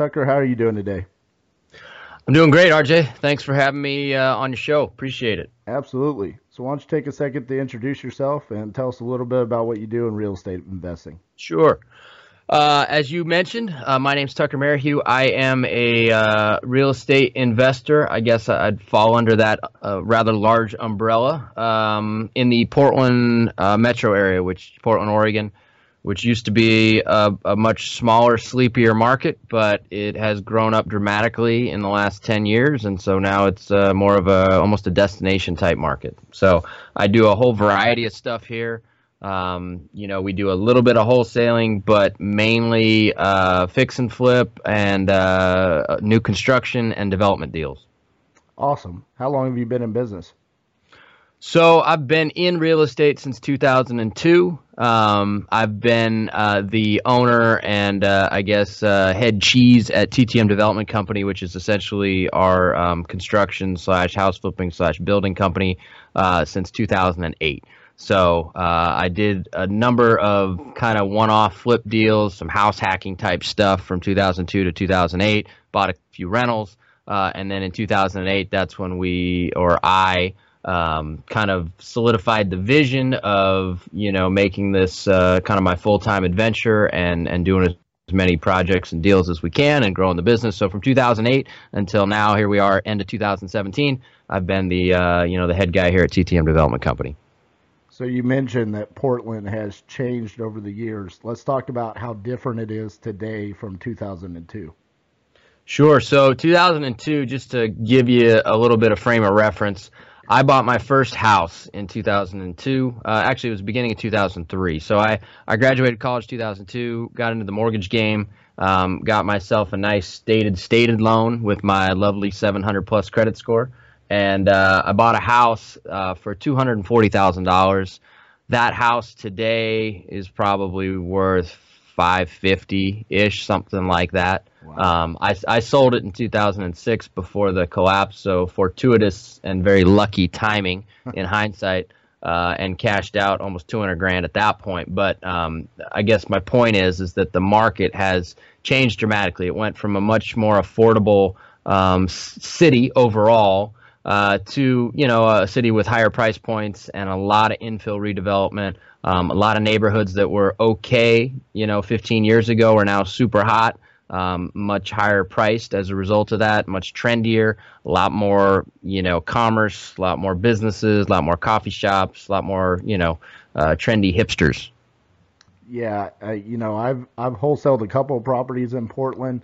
Tucker, how are you doing today? I'm doing great, RJ. Thanks for having me uh, on your show. Appreciate it. Absolutely. So, why don't you take a second to introduce yourself and tell us a little bit about what you do in real estate investing? Sure. Uh, as you mentioned, uh, my name's Tucker Merrihew. I am a uh, real estate investor. I guess I'd fall under that uh, rather large umbrella um, in the Portland uh, metro area, which Portland, Oregon which used to be a, a, much smaller, sleepier market, but it has grown up dramatically in the last 10 years, and so now it's uh, more of a almost a destination type market. So I do a whole variety of stuff here. Um, you know, we do a little bit of wholesaling, but mainly uh, fix and flip and uh, new construction and development deals. Awesome. How long have you been in business? So I've been in real estate since 2002. Um, I've been uh, the owner and uh, I guess uh, head cheese at TTM Development Company, which is essentially our um, construction slash house flipping slash building company uh, since 2008. So uh, I did a number of kind of one-off flip deals, some house hacking type stuff from 2002 to 2008. Bought a few rentals, uh, and then in 2008, that's when we or I um, kind of solidified the vision of you know making this uh, kind of my full time adventure and and doing as many projects and deals as we can and growing the business. So from 2008 until now, here we are, end of 2017. I've been the uh, you know the head guy here at TTM Development Company. So you mentioned that Portland has changed over the years. Let's talk about how different it is today from 2002. Sure. So 2002, just to give you a little bit of frame of reference, I bought my first house in 2002. Uh, actually, it was beginning of 2003. So I, I graduated college 2002, got into the mortgage game, um, got myself a nice stated stated loan with my lovely 700 plus credit score, and uh, I bought a house uh, for $240,000. That house today is probably worth 550 ish, something like that. Wow. Um, I, I sold it in 2006 before the collapse, so fortuitous and very lucky timing in hindsight, uh, and cashed out almost 200 grand at that point. But um, I guess my point is is that the market has changed dramatically. It went from a much more affordable um, city overall. Uh, to you know a city with higher price points and a lot of infill redevelopment, um, a lot of neighborhoods that were okay, you know, 15 years ago are now super hot um, much higher priced as a result of that, much trendier, a lot more, you know, commerce, a lot more businesses, a lot more coffee shops, a lot more, you know, uh, trendy hipsters. Yeah, uh, you know, I've I've wholesaled a couple of properties in Portland,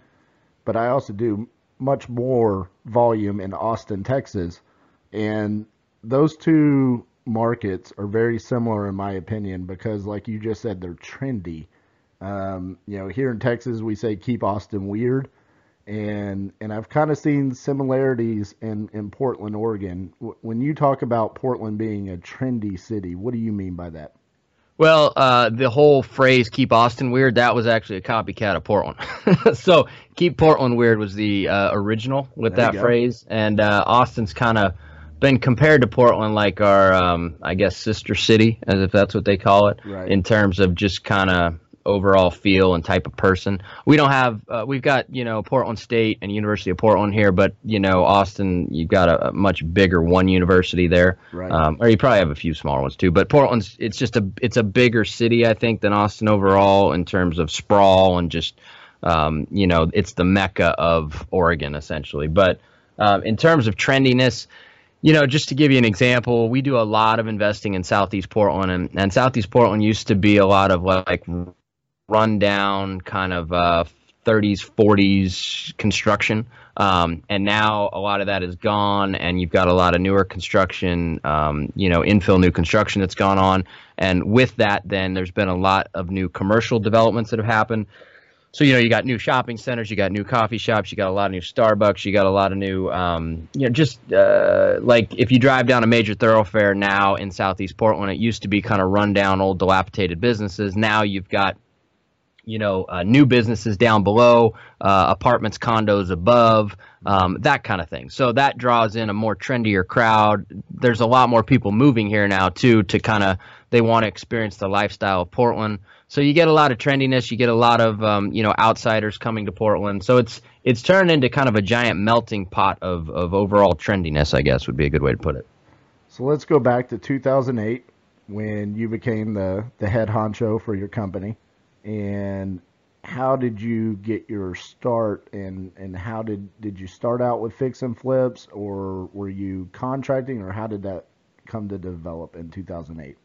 but I also do much more volume in Austin, Texas, and those two markets are very similar in my opinion because, like you just said, they're trendy um, you know, here in Texas, we say keep Austin weird, and and I've kind of seen similarities in in Portland, Oregon. when you talk about Portland being a trendy city, what do you mean by that? Well, uh, the whole phrase "keep Austin weird" that was actually a copycat of Portland. so "keep Portland weird" was the uh, original with there that phrase, and uh, Austin's kind of been compared to Portland like our, um, I guess, sister city, as if that's what they call it, right. in terms of just kind of overall feel and type of person. We don't have uh, we've got you know Portland State and University of Portland here, but you know Austin, you've got a, a much bigger one university there, right. um, or you probably have a few smaller ones too. But Portland's it's just a it's a bigger city I think than Austin overall in terms of sprawl and just um, you know it's the mecca of Oregon essentially. But um, in terms of trendiness you know, just to give you an example, we do a lot of investing in Southeast Portland, and, and Southeast Portland used to be a lot of like rundown kind of uh, 30s, 40s construction. Um, and now a lot of that is gone, and you've got a lot of newer construction, um, you know, infill new construction that's gone on. And with that, then there's been a lot of new commercial developments that have happened. So you know you got new shopping centers, you got new coffee shops, you got a lot of new Starbucks, you got a lot of new, um, you know, just uh, like if you drive down a major thoroughfare now in Southeast Portland, it used to be kind of rundown, old, dilapidated businesses. Now you've got you know, uh, new businesses down below, uh, apartments, condos above, um, that kind of thing. So that draws in a more trendier crowd. There's a lot more people moving here now too to kind of they want to experience the lifestyle of Portland. So you get a lot of trendiness. You get a lot of um, you know outsiders coming to Portland. So it's it's turned into kind of a giant melting pot of of overall trendiness. I guess would be a good way to put it. So let's go back to 2008 when you became the the head honcho for your company and how did you get your start and and how did did you start out with fix and flips or were you contracting or how did that come to develop in 2008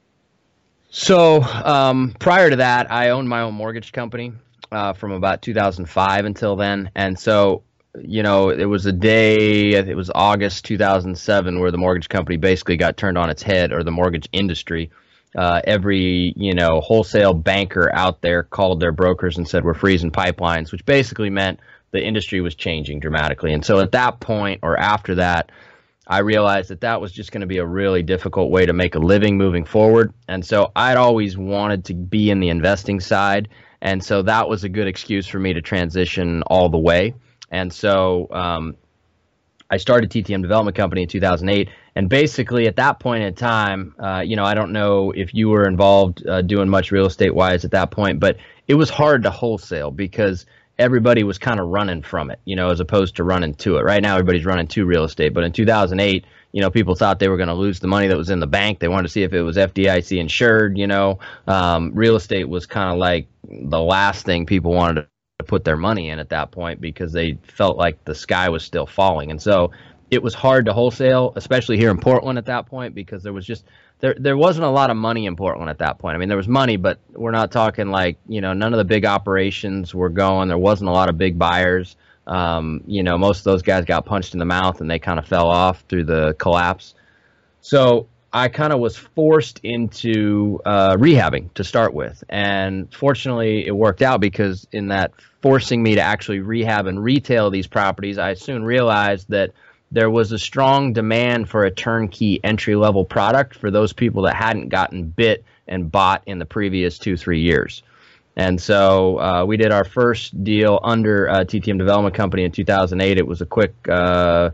so um, prior to that i owned my own mortgage company uh, from about 2005 until then and so you know it was a day it was august 2007 where the mortgage company basically got turned on its head or the mortgage industry uh, every you know wholesale banker out there called their brokers and said we're freezing pipelines, which basically meant the industry was changing dramatically. And so at that point or after that, I realized that that was just going to be a really difficult way to make a living moving forward. And so I'd always wanted to be in the investing side, and so that was a good excuse for me to transition all the way. And so um, I started TTM Development Company in 2008, and basically at that point in time, uh, you know, I don't know if you were involved uh, doing much real estate wise at that point, but it was hard to wholesale because everybody was kind of running from it, you know, as opposed to running to it. Right now, everybody's running to real estate, but in 2008, you know, people thought they were going to lose the money that was in the bank. They wanted to see if it was FDIC insured. You know, um, real estate was kind of like the last thing people wanted to put their money in at that point because they felt like the sky was still falling. And so it was hard to wholesale, especially here in Portland at that point because there was just there there wasn't a lot of money in Portland at that point. I mean, there was money, but we're not talking like, you know, none of the big operations were going. There wasn't a lot of big buyers. Um, you know, most of those guys got punched in the mouth and they kind of fell off through the collapse. So I kind of was forced into uh, rehabbing to start with. And fortunately, it worked out because in that forcing me to actually rehab and retail these properties, I soon realized that there was a strong demand for a turnkey entry level product for those people that hadn't gotten bit and bought in the previous two, three years. And so uh, we did our first deal under uh, TTM Development Company in 2008. It was a quick. Uh,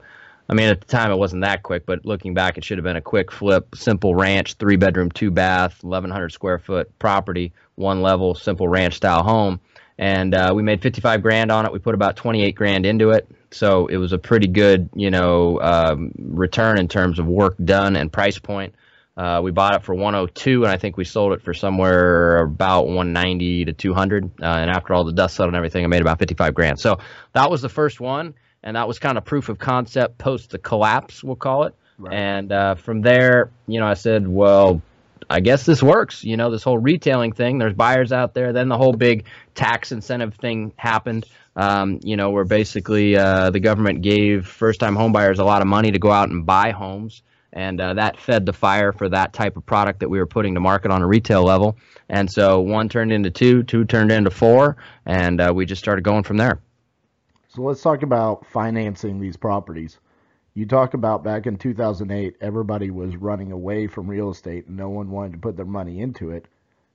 I mean, at the time it wasn't that quick, but looking back, it should have been a quick flip, simple ranch, three bedroom, two bath, 1,100 square foot property, one level, simple ranch style home. And uh, we made 55 grand on it. We put about 28 grand into it. So it was a pretty good, you know, um, return in terms of work done and price point. Uh, we bought it for 102, and I think we sold it for somewhere about 190 to 200. Uh, and after all the dust settled and everything, I made about 55 grand. So that was the first one and that was kind of proof of concept post the collapse, we'll call it. Right. And uh, from there, you know, I said, well, I guess this works. You know, this whole retailing thing. There's buyers out there. Then the whole big tax incentive thing happened. Um, you know, where basically uh, the government gave first-time homebuyers a lot of money to go out and buy homes, and uh, that fed the fire for that type of product that we were putting to market on a retail level. And so one turned into two, two turned into four, and uh, we just started going from there. So let's talk about financing these properties. You talk about back in 2008, everybody was running away from real estate and no one wanted to put their money into it.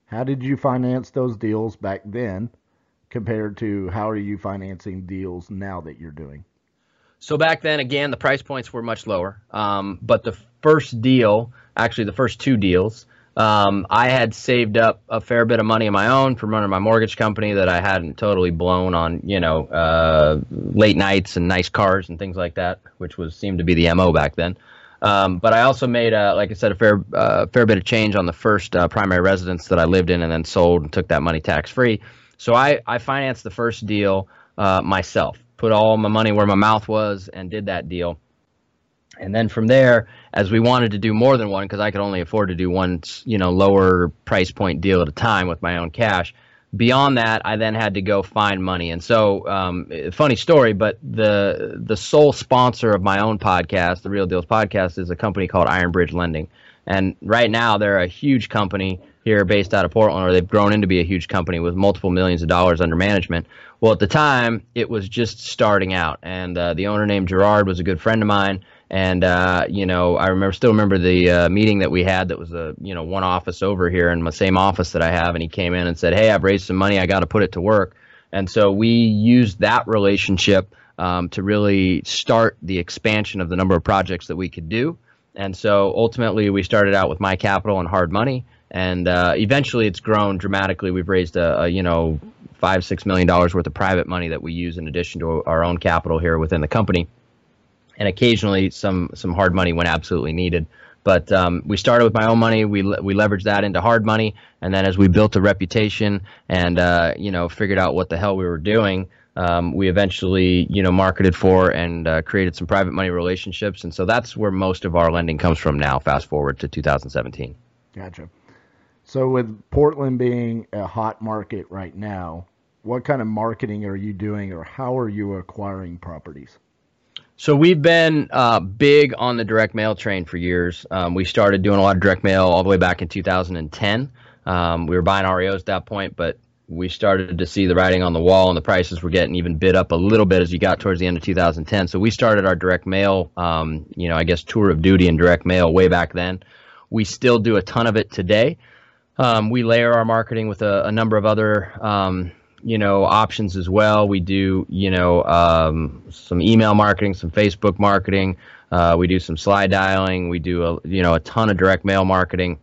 How did you finance those deals back then compared to how are you financing deals now that you're doing? So back then, again, the price points were much lower. Um, but the first deal, actually the first two deals, um, I had saved up a fair bit of money of my own from running my mortgage company that I hadn't totally blown on, you know, uh, late nights and nice cars and things like that, which was seemed to be the mo back then. Um, but I also made, uh, like I said, a fair uh, fair bit of change on the first uh, primary residence that I lived in, and then sold and took that money tax free. So I I financed the first deal uh, myself, put all my money where my mouth was, and did that deal. And then from there, as we wanted to do more than one, because I could only afford to do one, you know, lower price point deal at a time with my own cash. Beyond that, I then had to go find money. And so, um, funny story, but the the sole sponsor of my own podcast, the Real Deals podcast, is a company called Iron Bridge Lending. And right now, they're a huge company. Here based out of Portland, or they've grown into be a huge company with multiple millions of dollars under management. Well, at the time, it was just starting out, and uh, the owner named Gerard was a good friend of mine. And uh, you know, I remember still remember the uh, meeting that we had. That was a you know one office over here in my same office that I have. And he came in and said, "Hey, I've raised some money. I got to put it to work." And so we used that relationship um, to really start the expansion of the number of projects that we could do. And so ultimately, we started out with my capital and hard money, and uh, eventually, it's grown dramatically. We've raised a, a you know five six million dollars worth of private money that we use in addition to our own capital here within the company and occasionally some some hard money when absolutely needed. But um, we started with my own money. We we leveraged that into hard money, and then as we built a reputation and uh, you know figured out what the hell we were doing, um, we eventually you know marketed for and uh, created some private money relationships, and so that's where most of our lending comes from now. Fast forward to 2017. Gotcha. So with Portland being a hot market right now, what kind of marketing are you doing, or how are you acquiring properties? So we've been uh, big on the direct mail train for years. Um, we started doing a lot of direct mail all the way back in 2010. Um, we were buying REOs at that point, but we started to see the writing on the wall and the prices were getting even bid up a little bit as you got towards the end of 2010. So we started our direct mail, um, you know, I guess tour of duty and direct mail way back then. We still do a ton of it today. Um, we layer our marketing with a, a number of other um, you know options as well. We do you know um, some email marketing, some Facebook marketing. Uh, we do some slide dialing. We do a you know a ton of direct mail marketing.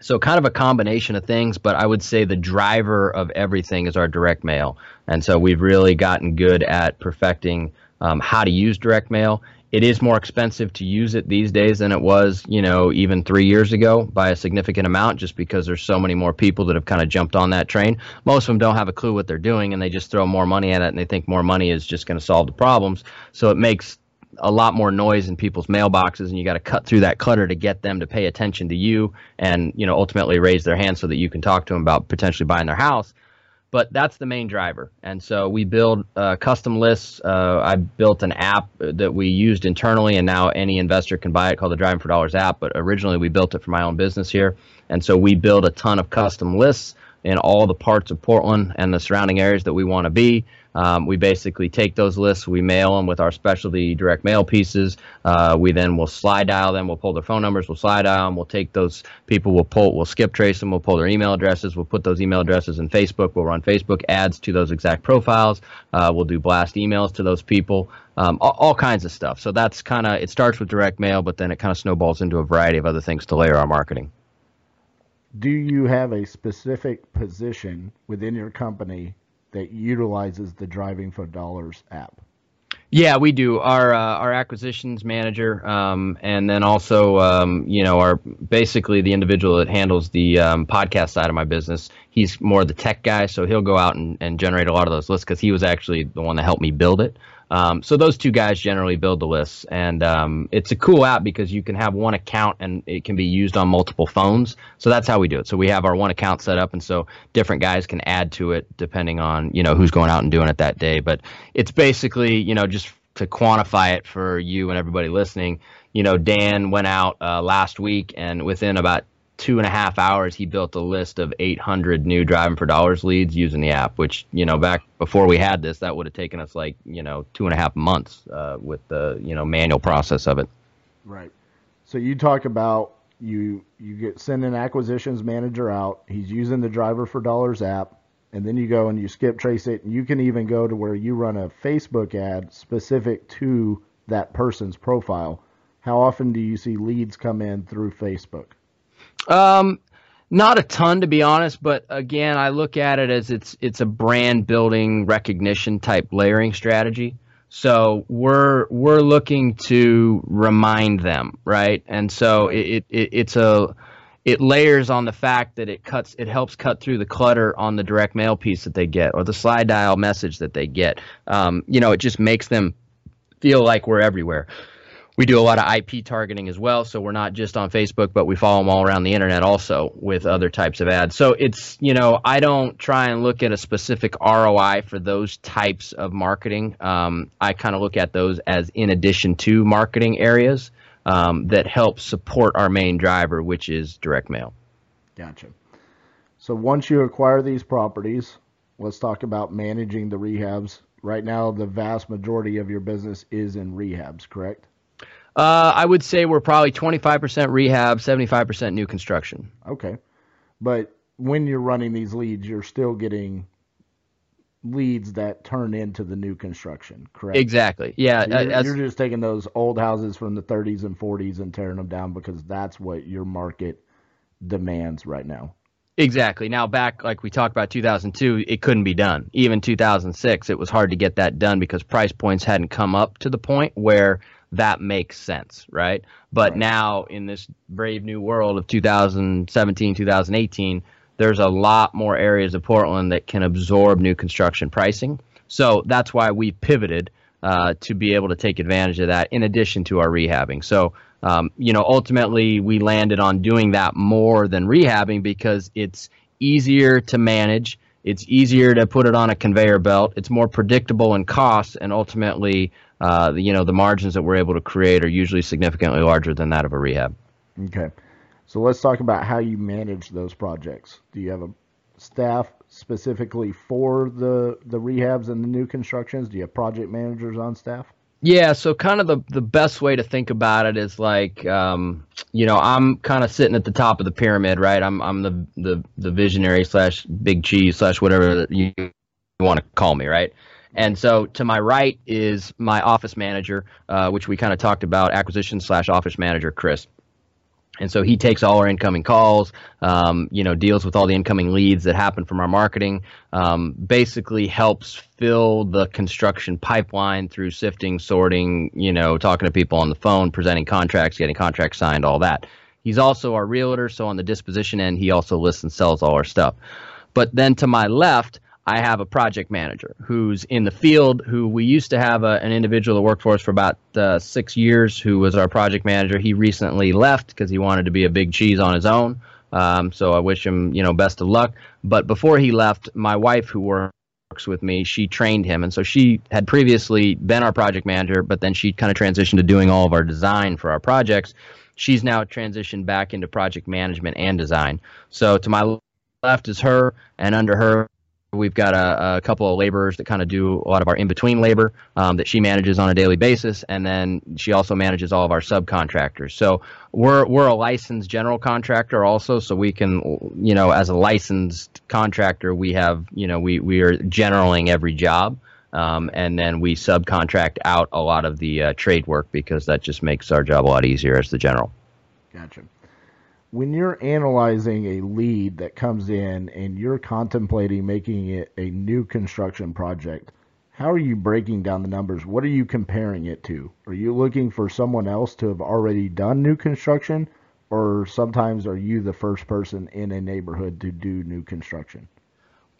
So kind of a combination of things, but I would say the driver of everything is our direct mail, and so we've really gotten good at perfecting um, how to use direct mail it is more expensive to use it these days than it was, you know, even three years ago by a significant amount, just because there's so many more people that have kind of jumped on that train. Most of them don't have a clue what they're doing, and they just throw more money at it, and they think more money is just going to solve the problems. So it makes a lot more noise in people's mailboxes, and you got to cut through that clutter to get them to pay attention to you, and you know, ultimately raise their hand so that you can talk to them about potentially buying their house but that's the main driver. And so we build uh, custom lists. Uh, I built an app that we used internally, and now any investor can buy it called the Driving for Dollars app. But originally we built it for my own business here. And so we build a ton of custom lists in all the parts of Portland and the surrounding areas that we want to be. Um, we basically take those lists, we mail them with our specialty direct mail pieces. Uh, we then will slide dial them. We'll pull their phone numbers. We'll slide dial them. We'll take those people. We'll pull. We'll skip trace them. We'll pull their email addresses. We'll put those email addresses in Facebook. We'll run Facebook ads to those exact profiles. Uh, we'll do blast emails to those people. Um, all, all, kinds of stuff. So that's kind of it starts with direct mail, but then it kind of snowballs into a variety of other things to layer our marketing do you have a specific position within your company that utilizes the Driving for Dollars app? Yeah, we do. Our uh, our acquisitions manager, um, and then also, um, you know, our basically the individual that handles the um, podcast side of my business. He's more the tech guy, so he'll go out and, and generate a lot of those lists because he was actually the one that helped me build it. Um, so those two guys generally build the lists, and um, it's a cool app because you can have one account and it can be used on multiple phones. So that's how we do it. So we have our one account set up, and so different guys can add to it depending on you know who's going out and doing it that day. But it's basically you know just to quantify it for you and everybody listening. You know, Dan went out uh, last week, and within about two and a half hours, he built a list of 800 new driving for dollars leads using the app. Which you know, back before we had this, that would have taken us like you know two and a half months uh, with the you know manual process of it. Right. So you talk about you you get send an acquisitions manager out. He's using the driver for dollars app, and then you go and you skip trace it. And you can even go to where you run a Facebook ad specific to that person's profile. How often do you see leads come in through Facebook? Um, not a ton to be honest, but again, I look at it as it's it's a brand building recognition type layering strategy. So we're we're looking to remind them, right? And so it, it it's a it layers on the fact that it cuts it helps cut through the clutter on the direct mail piece that they get or the slide dial message that they get. Um, you know, it just makes them feel like we're everywhere we do a lot of IP targeting as well. So we're not just on Facebook, but we follow them all around the internet also with other types of ads. So it's, you know, I don't try and look at a specific ROI for those types of marketing. Um, I kind of look at those as in addition to marketing areas um, that help support our main driver, which is direct mail. Gotcha. So once you acquire these properties, let's talk about managing the rehabs. Right now, the vast majority of your business is in rehabs, correct? Uh, I would say we're probably 25% rehab, 75% new construction. Okay. But when you're running these leads, you're still getting leads that turn into the new construction, correct? Exactly. Yeah. You're, as- you're just taking those old houses from the 30s and 40s and tearing them down because that's what your market demands right now. Exactly. Now, back like we talked about 2002, it couldn't be done. Even 2006, it was hard to get that done because price points hadn't come up to the point where that makes sense, right? But Right. now, in this brave new world of 2017, 2018, there's a lot more areas of Portland that can absorb new construction pricing. So that's why we pivoted uh, to be able to take advantage of that in addition to our rehabbing. So, um, you know, ultimately we landed on doing that more than rehabbing because it's easier to manage. It's easier to put it on a conveyor belt. It's more predictable in costs, and ultimately, uh, you know, the margins that we're able to create are usually significantly larger than that of a rehab. Okay. So let's talk about how you manage those projects. Do you have a staff specifically for the the rehabs and the new constructions? Do you have project managers on staff? Yeah, so kind of the the best way to think about it is like, um, you know, I'm kind of sitting at the top of the pyramid, right? I'm I'm the the the visionary slash big cheese slash whatever you want to call me, right? And so to my right is my office manager, uh, which we kind of talked about, acquisition slash office manager, Chris. And so he takes all our incoming calls, um, you know, deals with all the incoming leads that happen from our marketing, um, basically helps fill the construction pipeline through sifting, sorting, you know, talking to people on the phone, presenting contracts, getting contracts signed, all that. He's also our realtor, so on the disposition end, he also lists and sells all our stuff. But then to my left, I have a project manager who's in the field. Who we used to have a, an individual that worked for us for about uh, six years, who was our project manager. He recently left because he wanted to be a big cheese on his own. Um, so I wish him, you know, best of luck. But before he left, my wife, who works with me, she trained him, and so she had previously been our project manager, but then she kind of transitioned to doing all of our design for our projects. She's now transitioned back into project management and design. So to my left is her, and under her We've got a, a couple of laborers that kind of do a lot of our in between labor um, that she manages on a daily basis, and then she also manages all of our subcontractors. So we're we're a licensed general contractor also, so we can you know as a licensed contractor we have you know we we are generaling every job. Um, and then we subcontract out a lot of the uh, trade work because that just makes our job a lot easier as the general. Gotcha. When you're analyzing a lead that comes in and you're contemplating making it a new construction project, how are you breaking down the numbers? What are you comparing it to? Are you looking for someone else to have already done new construction? Or sometimes are you the first person in a neighborhood to do new construction?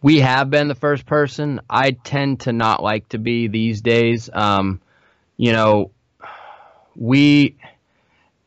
we have been the first person. I tend to not like to be these days. Um, you know, we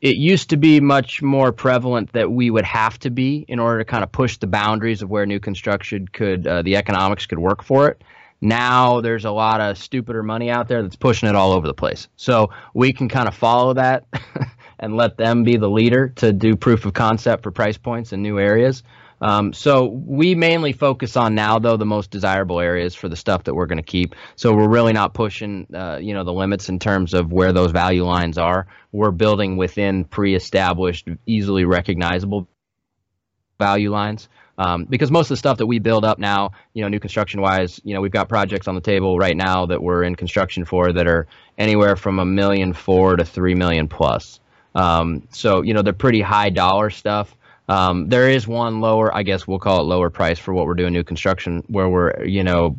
it used to be much more prevalent that we would have to be in order to kind of push the boundaries of where new construction could uh, the economics could work for it. Now there's a lot of stupider money out there that's pushing it all over the place. So we can kind of follow that and let them be the leader to do proof of concept for price points in new areas. Um, so we mainly focus on now, though, the most desirable areas for the stuff that we're going to keep. So we're really not pushing, uh, you know, the limits in terms of where those value lines are. We're building within pre-established, easily recognizable value lines. Um, because most of the stuff that we build up now, you know, new construction wise, you know, we've got projects on the table right now that we're in construction for that are anywhere from a million four to three million plus. Um, so, you know, they're pretty high dollar stuff. Um, there is one lower, I guess we'll call it lower price for what we're doing new construction, where we're, you know,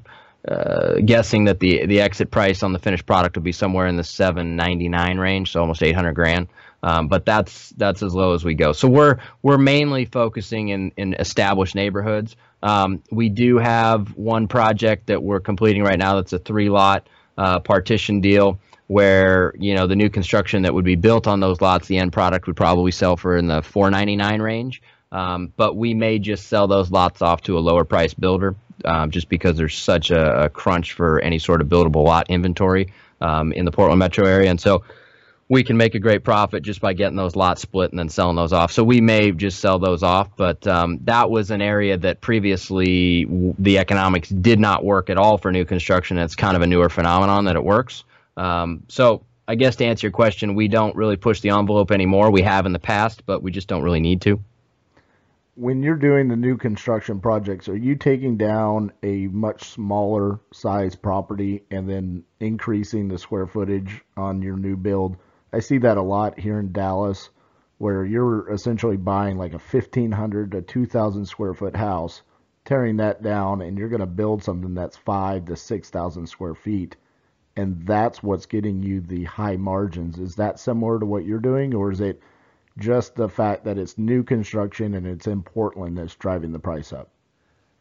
uh, guessing that the the exit price on the finished product will be somewhere in the 799 range, so almost 800 grand. Um, but that's that's as low as we go. So we're we're mainly focusing in in established neighborhoods. Um, we do have one project that we're completing right now. That's a three lot uh, partition deal where you know the new construction that would be built on those lots, the end product would probably sell for in the 499 range. Um, but we may just sell those lots off to a lower price builder, um, just because there's such a, a, crunch for any sort of buildable lot inventory um, in the Portland metro area. And so we can make a great profit just by getting those lots split and then selling those off. So we may just sell those off, but um, that was an area that previously w- the economics did not work at all for new construction. It's kind of a newer phenomenon that it works. Um, so I guess to answer your question, we don't really push the envelope anymore. We have in the past, but we just don't really need to. When you're doing the new construction projects, are you taking down a much smaller size property and then increasing the square footage on your new build? I see that a lot here in Dallas, where you're essentially buying like a 1,500 to 2,000 square foot house, tearing that down, and you're going to build something that's five to 6,000 square feet. And that's what's getting you the high margins. Is that similar to what you're doing, or is it just the fact that it's new construction and it's in Portland that's driving the price up?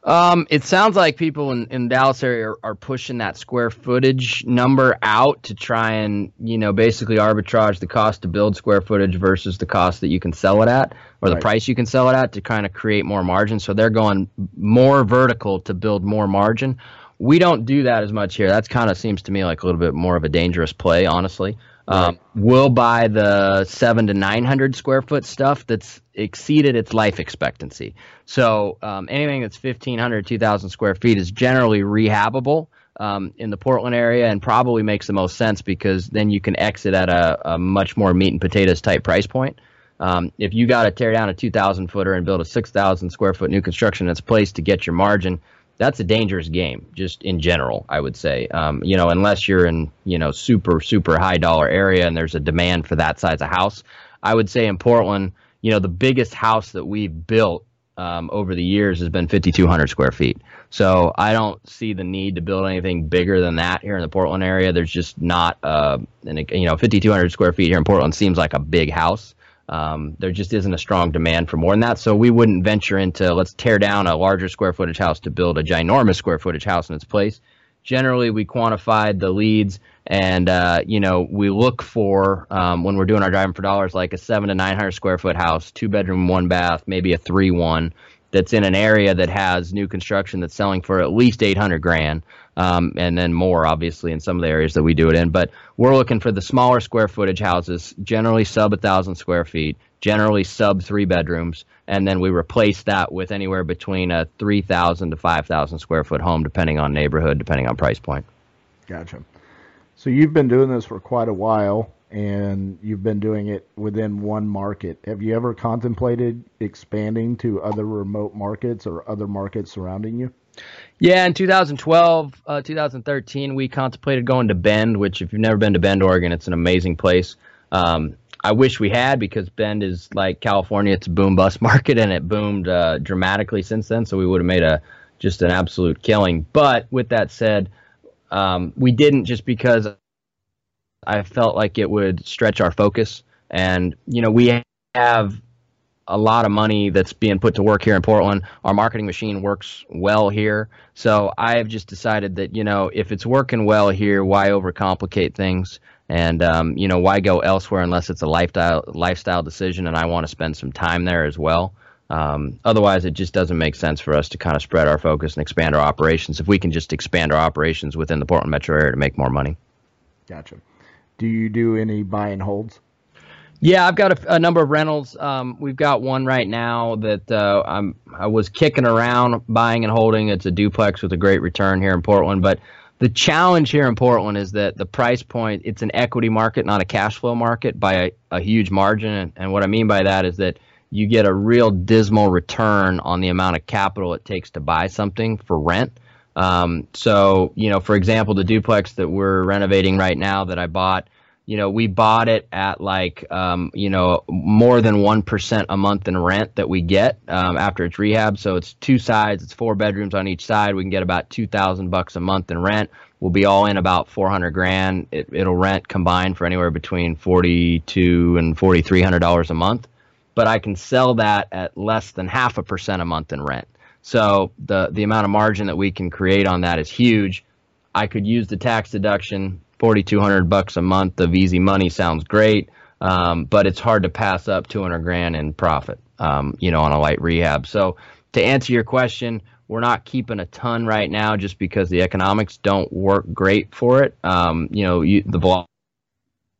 Um, it sounds like people in, in Dallas area are, are, pushing that square footage number out to try and, you know, basically arbitrage the cost to build square footage versus the cost that you can sell it at or the price you can sell it at to kind of create more margin. So they're going more vertical to build more margin. We don't do that as much here. That's kind of seems to me like a little bit more of a dangerous play, honestly. Um, we'll buy the seven to nine hundred square foot stuff that's exceeded its life expectancy. So um, anything that's 1,500, 2,000 square feet is generally rehabable um, in the Portland area and probably makes the most sense because then you can exit at a, a much more meat and potatoes type price point. Um, if you got to tear down a 2,000 footer and build a 6,000 square foot new construction that's placed to get your margin, that's a dangerous game, just in general. I would say, um, you know, unless you're in you know super super high dollar area and there's a demand for that size of house. I would say in Portland, you know, the biggest house that we've built um, over the years has been 5,200 square feet. So I don't see the need to build anything bigger than that here in the Portland area. There's just not, uh, an, you know, 5,200 square feet here in Portland seems like a big house. Um, there just isn't a strong demand for more than that. So we wouldn't venture into let's tear down a larger square footage house to build a ginormous square footage house in its place. Generally, we quantified the leads, and uh, you know we look for um, when we're doing our driving for dollars, like a seven to nine hundred square foot house, two bedroom, one bath, maybe a three one that's in an area that has new construction that's selling for at least 800 grand um, and then more obviously in some of the areas that we do it in but we're looking for the smaller square footage houses generally sub a thousand square feet generally sub three bedrooms and then we replace that with anywhere between a 3000 to 5000 square foot home depending on neighborhood depending on price point gotcha so you've been doing this for quite a while and you've been doing it within one market. Have you ever contemplated expanding to other remote markets or other markets surrounding you? Yeah, in 2012, uh, 2013, we contemplated going to Bend, which, if you've never been to Bend, Oregon, it's an amazing place. Um, I wish we had because Bend is like California; it's a boom bust market, and it boomed uh, dramatically since then. So we would have made a just an absolute killing. But with that said, um, we didn't just because I felt like it would stretch our focus. And, you know, we have a lot of money that's being put to work here in Portland. Our marketing machine works well here. So I have just decided that, you know, if it's working well here, why overcomplicate things? And, um, you know, why go elsewhere unless it's a lifestyle, lifestyle decision and I want to spend some time there as well? Um, otherwise, it just doesn't make sense for us to kind of spread our focus and expand our operations if we can just expand our operations within the Portland metro area to make more money. Gotcha. Do you do any buy and holds? Yeah, I've got a, a number of rentals. Um, we've got one right now that uh, I'm I was kicking around buying and holding. It's a duplex with a great return here in Portland, but the challenge here in Portland is that the price point it's an equity market, not a cash flow market by a, a huge margin. And, and what I mean by that is that you get a real dismal return on the amount of capital it takes to buy something for rent. Um, so, you know, for example, the duplex that we're renovating right now that I bought, you know, we bought it at like, um, you know, more than 1% a month in rent that we get um, after it's rehab. So it's two sides, it's four bedrooms on each side. We can get about 2000 bucks a month in rent. We'll be all in about 400 grand. It, it'll rent combined for anywhere between 42 and $4,300 a month. But I can sell that at less than half a percent a month in rent. So the the amount of margin that we can create on that is huge. I could use the tax deduction, forty two hundred bucks a month of easy money sounds great, um, but it's hard to pass up two hundred grand in profit, um, you know, on a light rehab. So to answer your question, we're not keeping a ton right now just because the economics don't work great for it. Um, you know, you, the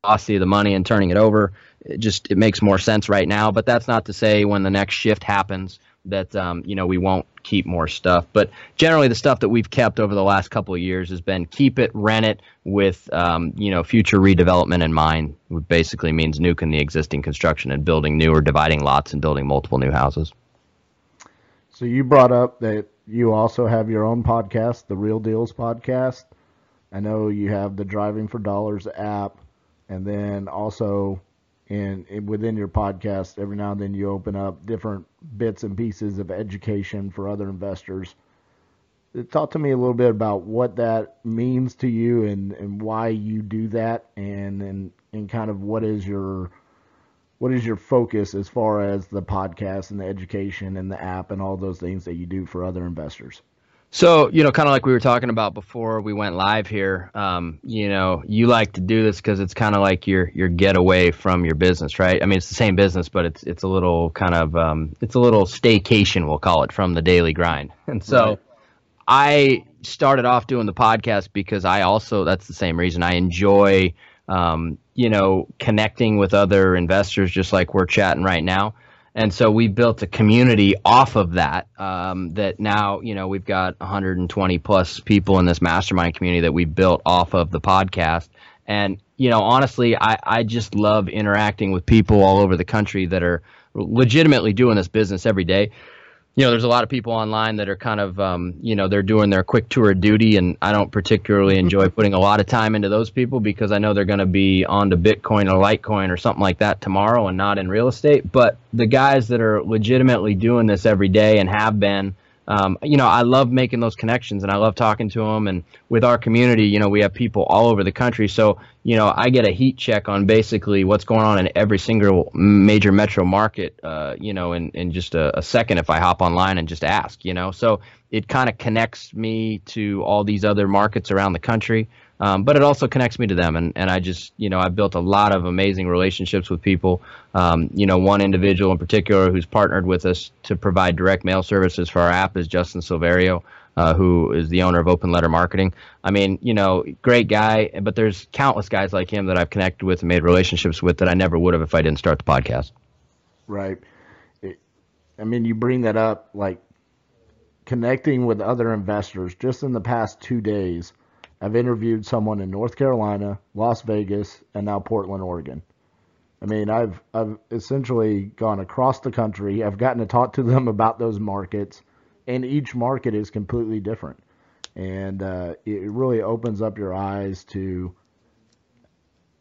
velocity of the money and turning it over. It just it makes more sense right now. But that's not to say when the next shift happens that um, you know we won't keep more stuff. But generally, the stuff that we've kept over the last couple of years has been keep it, rent it, with um, you know future redevelopment in mind. Which basically means nuking the existing construction and building new or dividing lots and building multiple new houses. So you brought up that you also have your own podcast, the Real Deals podcast. I know you have the Driving for Dollars app, and then also in, within your podcast, every now and then you open up different bits and pieces of education for other investors. Talk to me a little bit about what that means to you and, and why you do that, and, and and kind of what is your what is your focus as far as the podcast and the education and the app and all those things that you do for other investors? So, you know, kind of like we were talking about before we went live here, um, you know, you like to do this because it's kind of like your your getaway from your business, right? I mean, it's the same business, but it's it's a little kind of um, it's a little staycation, we'll call it, from the daily grind. And so, right. I started off doing the podcast because I also that's the same reason I enjoy, um, you know, connecting with other investors, just like we're chatting right now and so we built a community off of that um, that now you know we've got 120 plus people in this mastermind community that we built off of the podcast. And you know honestly I, I just love interacting with people all over the country that are legitimately doing this business every day you know, there's a lot of people online that are kind of, um, you know, they're doing their quick tour of duty, and I don't particularly enjoy putting a lot of time into those people because I know they're going to be on to Bitcoin or Litecoin or something like that tomorrow and not in real estate. But the guys that are legitimately doing this every day and have been, um, you know, I love making those connections and I love talking to them. And with our community, you know, we have people all over the country. So, you know, I get a heat check on basically what's going on in every single major metro market, uh, you know, in, in just a, a second if I hop online and just ask, you know. So it kind of connects me to all these other markets around the country. Um, but it also connects me to them. And, and I just, you know, I've built a lot of amazing relationships with people. Um, you know, one individual in particular who's partnered with us to provide direct mail services for our app is Justin Silverio. Uh, who is the owner of Open Letter Marketing. I mean, you know, great guy, but there's countless guys like him that I've connected with and made relationships with that I never would have if I didn't start the podcast. Right. I mean, you bring that up, like connecting with other investors. Just in the past two days, I've interviewed someone in North Carolina, Las Vegas, and now Portland, Oregon. I mean, I've I've essentially gone across the country. I've gotten to talk to them about those markets, and each market is completely different, and uh, it really opens up your eyes to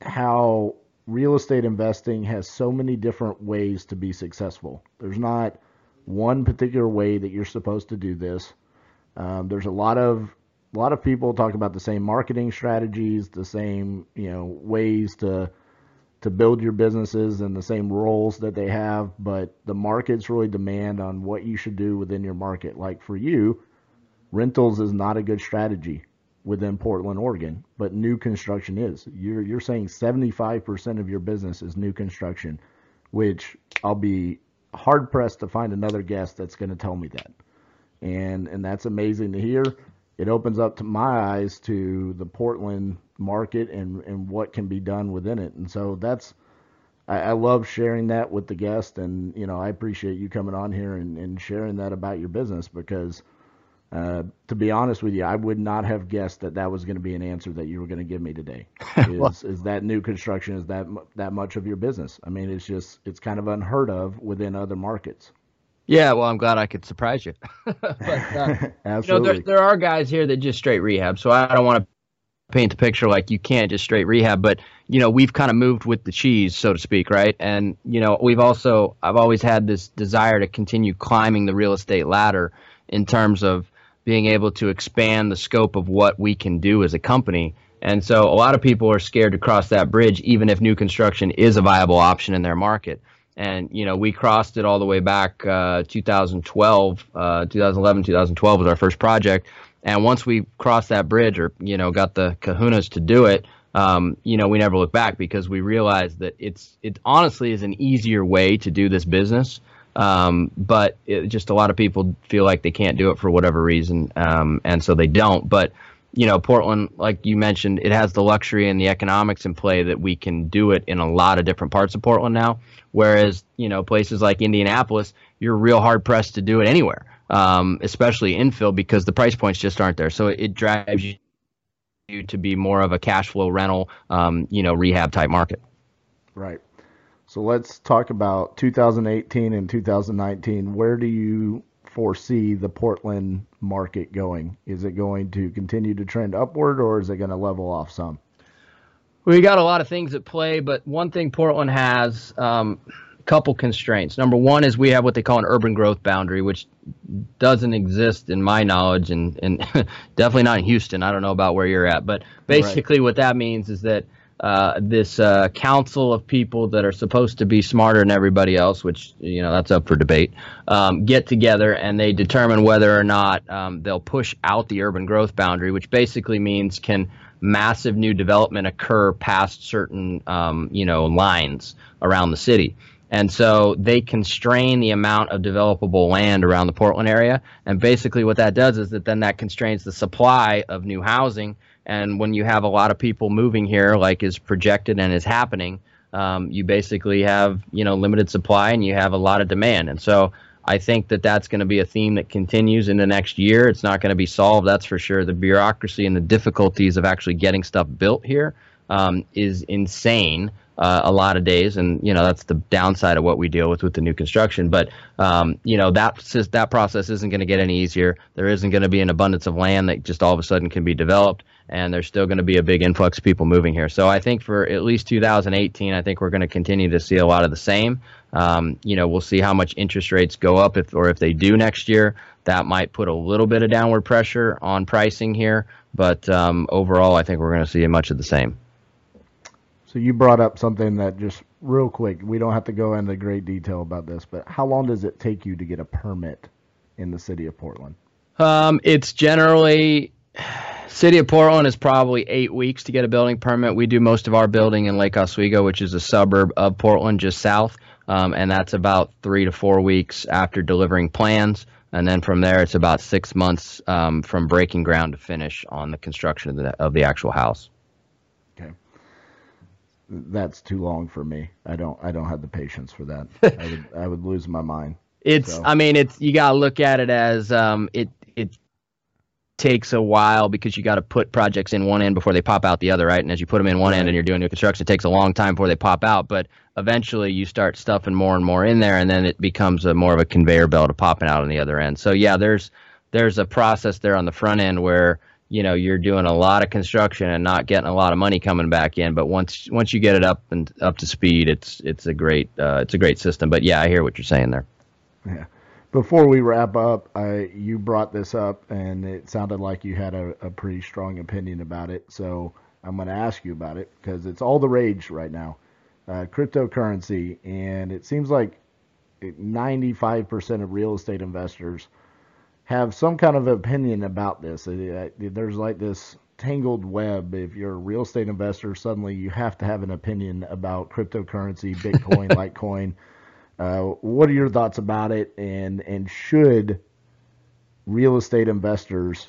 how real estate investing has so many different ways to be successful. There's not one particular way that you're supposed to do this. Um, there's a lot of a lot of people talk about the same marketing strategies, the same you know ways to to build your businesses and the same roles that they have, but the markets really demand on what you should do within your market. Like for you, rentals is not a good strategy within Portland, Oregon, but new construction is. You're you're saying 75% of your business is new construction, which I'll be hard pressed to find another guest that's going to tell me that. And and that's amazing to hear it opens up to my eyes to the Portland market and, and what can be done within it. And so that's, I, I love sharing that with the guest. And, you know, I appreciate you coming on here and, and sharing that about your business because, uh, to be honest with you, I would not have guessed that that was going to be an answer that you were going to give me today. Is, is that new construction? Is that that much of your business? I mean, it's just it's kind of unheard of within other markets. Yeah, well, I'm glad I could surprise you. but, uh, Absolutely. You know, there, there are guys here that just straight rehab, so I don't want to paint the picture like you can't just straight rehab, but you know, we've kind of moved with the cheese, so to speak, right? And you know, we've also I've always had this desire to continue climbing the real estate ladder in terms of being able to expand the scope of what we can do as a company. And so a lot of people are scared to cross that bridge even if new construction is a viable option in their market and you know we crossed it all the way back uh, 2012 uh, 2011 2012 was our first project. And once we crossed that bridge or you know got the kahunas to do it um, you know we never looked back because we realized that it's it honestly is an easier way to do this business. Um, but it, just a lot of people feel like they can't do it for whatever reason um, and so they don't. But you know, Portland, like you mentioned, it has the luxury and the economics in play that we can do it in a lot of different parts of Portland now. Whereas, you know, places like Indianapolis, you're real hard pressed to do it anywhere, um, especially infill because the price points just aren't there. So it, drives you to be more of a cash flow rental, um, you know, rehab type market. Right. So let's talk about 2018 and 2019. Where do you foresee the Portland market going? Is it going to continue to trend upward or is it going to level off some? We got a lot of things at play, but one thing Portland has um, a couple constraints. Number one is we have what they call an urban growth boundary, which doesn't exist in my knowledge, and, and definitely not in Houston. I don't know about where you're at, but basically, right. what that means is that uh, this uh, council of people that are supposed to be smarter than everybody else, which you know that's up for debate, um, get together and they determine whether or not um, they'll push out the urban growth boundary, which basically means can massive new development occur past certain um, you know lines around the city. And so they constrain the amount of developable land around the Portland area. And basically, what that does is that then that constrains the supply of new housing and when you have a lot of people moving here, like is projected and is happening, um, you basically have you know limited supply and you have a lot of demand. And so I think that that's going to be a theme that continues in the next year. It's not going to be solved, that's for sure. The bureaucracy and the difficulties of actually getting stuff built here um, is insane. Uh, a lot of days, and you know that's the downside of what we deal with with the new construction. But um, you know that that process isn't going to get any easier. There isn't going to be an abundance of land that just all of a sudden can be developed and there's still going to be a big influx of people moving here. So I think for at least 2018, I think we're going to continue to see a lot of the same. Um, you know, we'll see how much interest rates go up, if or if they do next year. That might put a little bit of downward pressure on pricing here, but um, overall, I think we're going to see much of the same. So you brought up something that just real quick. We don't have to go into great detail about this, but how long does it take you to get a permit in the city of Portland? Um, it's generally City of Portland is probably eight weeks to get a building permit. We do most of our building in Lake Oswego, which is a suburb of Portland, just south, um, and that's about three to four weeks after delivering plans. And then from there, it's about six months um, from breaking ground to finish on the construction of the, of the actual house. Okay, that's too long for me. I don't I don't have the patience for that. I would I would lose my mind. It's so. I mean it's you got to look at it as um, it takes a while because you got to put projects in one end before they pop out the other, right? And as you put them in one end and you're doing new construction, it takes a long time before they pop out. But eventually, you start stuffing more and more in there, and then it becomes a more of a conveyor belt of popping out on the other end. So yeah, there's there's a process there on the front end where you know you're doing a lot of construction and not getting a lot of money coming back in. But once once you get it up and up to speed, it's it's a great uh, it's a great system. But yeah, I hear what you're saying there. Yeah before we wrap up, I, you brought this up, and it sounded like you had a, a pretty strong opinion about it. So I'm going to ask you about it because it's all the rage right now. Uh, cryptocurrency, and it seems like 95% of real estate investors have some kind of opinion about this. There's like this tangled web. If you're a real estate investor, suddenly you have to have an opinion about cryptocurrency, Bitcoin, Litecoin. Uh, what are your thoughts about it, and and should real estate investors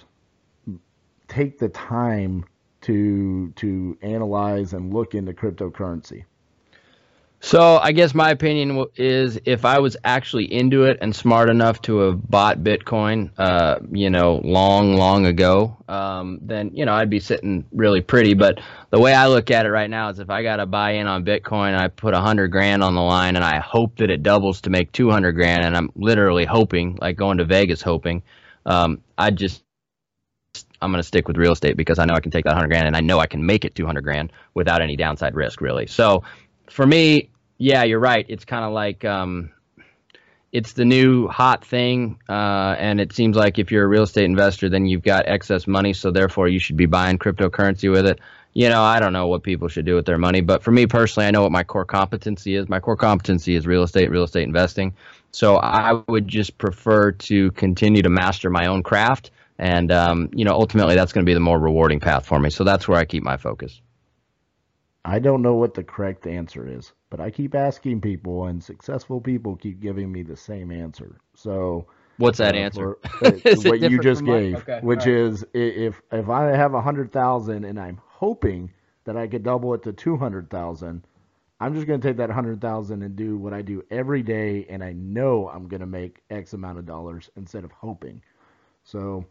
take the time to to analyze and look into cryptocurrency? So I guess my opinion is if I was actually into it and smart enough to have bought Bitcoin, uh, you know, long, long ago, um, then you know I'd be sitting really pretty. But the way I look at it right now is if I got to buy in on Bitcoin, I put a hundred grand on the line, and I hope that it doubles to make two hundred grand, and I'm literally hoping, like going to Vegas hoping. Um, I just I'm going to stick with real estate because I know I can take that 100 grand and I know I can make it 200 grand without any downside risk, really. So for me, yeah, you're right. It's kind of like um, it's the new hot thing, uh, and it seems like if you're a real estate investor, then you've got excess money, so therefore you should be buying cryptocurrency with it. You know, I don't know what people should do with their money, but for me personally, I know what my core competency is. My core competency is real estate, real estate investing. So I would just prefer to continue to master my own craft, and um, you know, ultimately that's going to be the more rewarding path for me. So that's where I keep my focus. I don't know what the correct answer is, but I keep asking people, and successful people keep giving me the same answer. So What's that uh, answer? For, uh, what you just gave, okay, which right. is if if I have a hundred thousand and I'm hoping that I could double it to two hundred thousand, I'm just going to take that hundred thousand and do what I do every day, and I know I'm going to make X amount of dollars instead of hoping. So,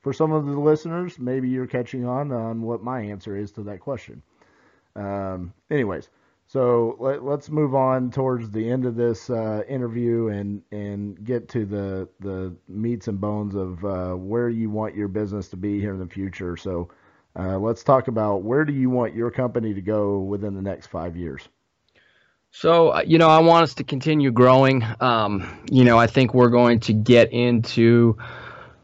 for some of the listeners, maybe you're catching on on what my answer is to that question. Um, anyways, so let, us move on towards the end of this uh, interview and and get to the the meats and bones of uh, where you want your business to be here in the future. So uh, let's talk about where do you want your company to go within the next five years. So uh, you know, I want us to continue growing. Um, you know, I think we're going to get into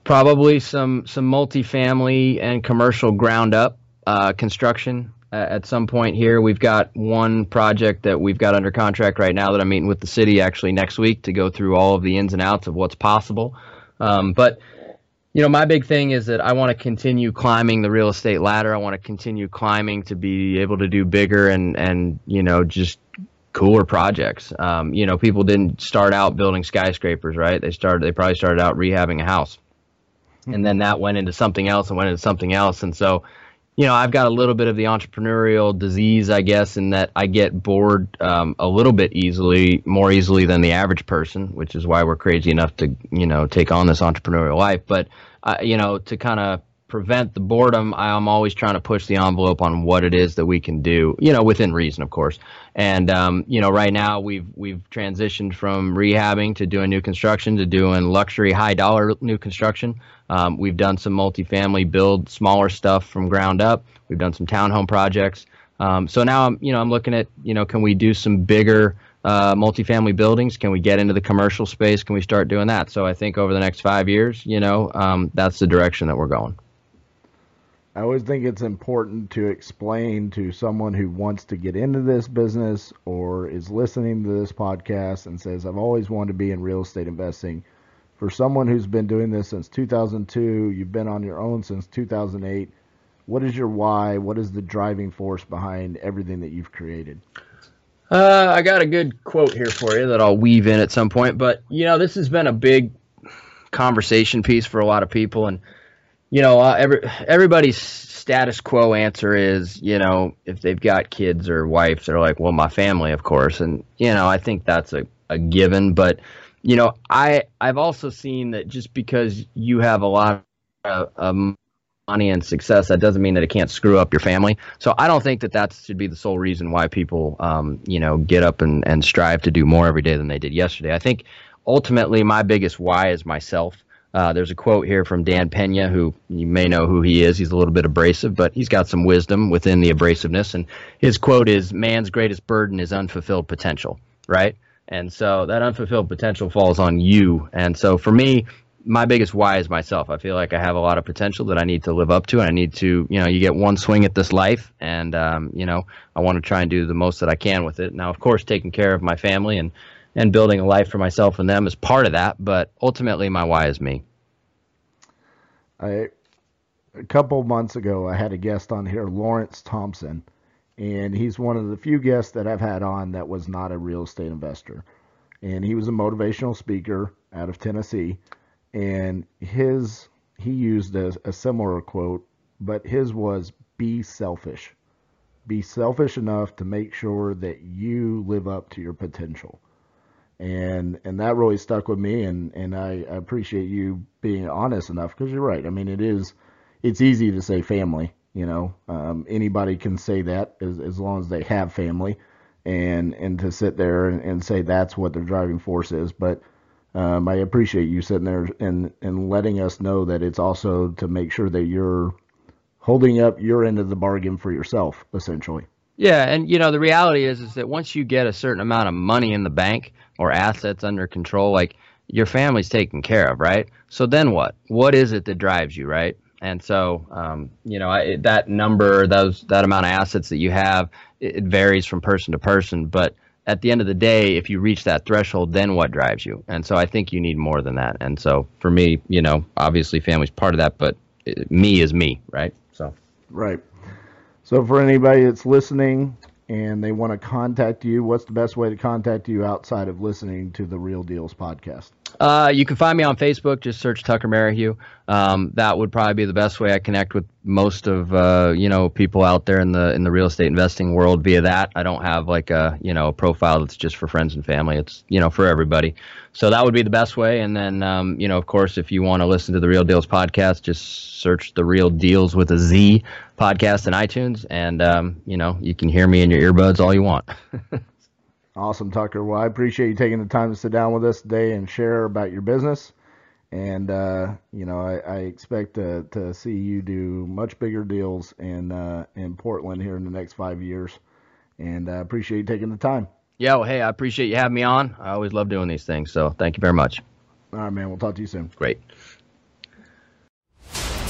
probably some some multifamily and commercial ground up uh, construction at some point here. We've got one project that we've got under contract right now that I'm meeting with the city actually next week to go through all of the ins and outs of what's possible. Um, but you know, my big thing is that I want to continue climbing the real estate ladder. I want to continue climbing to be able to do bigger and and you know just cooler projects. Um, you know, people didn't start out building skyscrapers, right? They started they probably started out rehabbing a house. And then that went into something else and went into something else. And so you know, I've got a little bit of the entrepreneurial disease, I guess, in that I get bored um, a little bit easily, more easily than the average person, which is why we're crazy enough to, you know, take on this entrepreneurial life. But, uh, you know, to kind of prevent the boredom, I'm always trying to push the envelope on what it is that we can do, you know, within reason, of course. And um, you know, right now we've we've transitioned from rehabbing to doing new construction to doing luxury high dollar new construction. Um, we've done some multifamily build, smaller stuff from ground up. We've done some townhome projects. Um, so now I'm, you know, I'm looking at, you know, can we do some bigger uh, multifamily buildings? Can we get into the commercial space? Can we start doing that? So I think over the next five years, you know, um, that's the direction that we're going. I always think it's important to explain to someone who wants to get into this business or is listening to this podcast and says, I've always wanted to be in real estate investing for someone who's been doing this since 2002, you've been on your own since 2008. What is your why? What is the driving force behind everything that you've created? Uh, I got a good quote here for you that I'll weave in at some point. But you know, this has been a big conversation piece for a lot of people, and you know, uh, every everybody's status quo answer is, you know, if they've got kids or wives, they're like, well, my family, of course, and you know, I think that's a, a given, but you know, I I've also seen that just because you have a lot of, money and success, that doesn't mean that it can't screw up your family. So I don't think that that should be the sole reason why people, um, you know, get up and, and strive to do more every day than they did yesterday. I think ultimately my biggest why is myself. Uh, there's a quote here from Dan Pena, who you may know who he is. He's a little bit abrasive, but he's got some wisdom within the abrasiveness. And his quote is Man's greatest burden is unfulfilled potential, right? And so that unfulfilled potential falls on you. And so for me, my biggest why is myself. I feel like I have a lot of potential that I need to live up to, and I need to, you know, you get one swing at this life, and um, you know, I want to try and do the most that I can with it. Now, of course, taking care of my family and and building a life for myself and them is part of that, but ultimately, my why is me. I a couple months ago, I had a guest on here, Lawrence Thompson and he's one of the few guests that I've had on that was not a real estate investor. And he was a motivational speaker out of Tennessee, and his he used a, a similar quote, but his was "Be selfish, be selfish enough to make sure that you live up to your potential." And and that really stuck with me, and and I, I appreciate you being honest enough because you're right. I mean, it is it's easy to say family you know, um, anybody can say that as, as long as they have family, and and to sit there and, and say that's what their driving force is. But um, I appreciate you sitting there and and letting us know that it's also to make sure that you're holding up your end of the bargain for yourself, essentially. Yeah, and you know the reality is is that once you get a certain amount of money in the bank or assets under control, like your family's taken care of, right? So then what? What is it that drives you, right? And so, um, you know, I, that number, those that amount of assets that you have, it, it, varies from person to person. But at the end of the day, if you reach that threshold, then what drives you? And so, I think you need more than that. And so, for me, you know, obviously, family's part of that, but it, me is me, right? So, right. So, for anybody that's listening and they want to contact you, what's the best way to contact you outside of listening to the Real Deals podcast? Uh, you can find me on Facebook. Just search Tucker Merrihew. Um, that would probably be the best way I connect with most of uh, you know people out there in the in the real estate investing world via that. I don't have like a you know a profile that's just for friends and family. It's you know for everybody. So that would be the best way. And then um, you know of course if you want to listen to the Real Deals podcast, just search the Real Deals with a Z podcast in iTunes, and um, you know you can hear me in your earbuds all you want. Awesome, Tucker. Well, I appreciate you taking the time to sit down with us today and share about your business. And uh, you know, I, I, expect to, to see you do much bigger deals in uh, in Portland here in the next five years. And I uh, appreciate you taking the time. Yeah, well, hey, I appreciate you having me on. I always love doing these things. So thank you very much. All right, man. We'll talk to you soon. Great.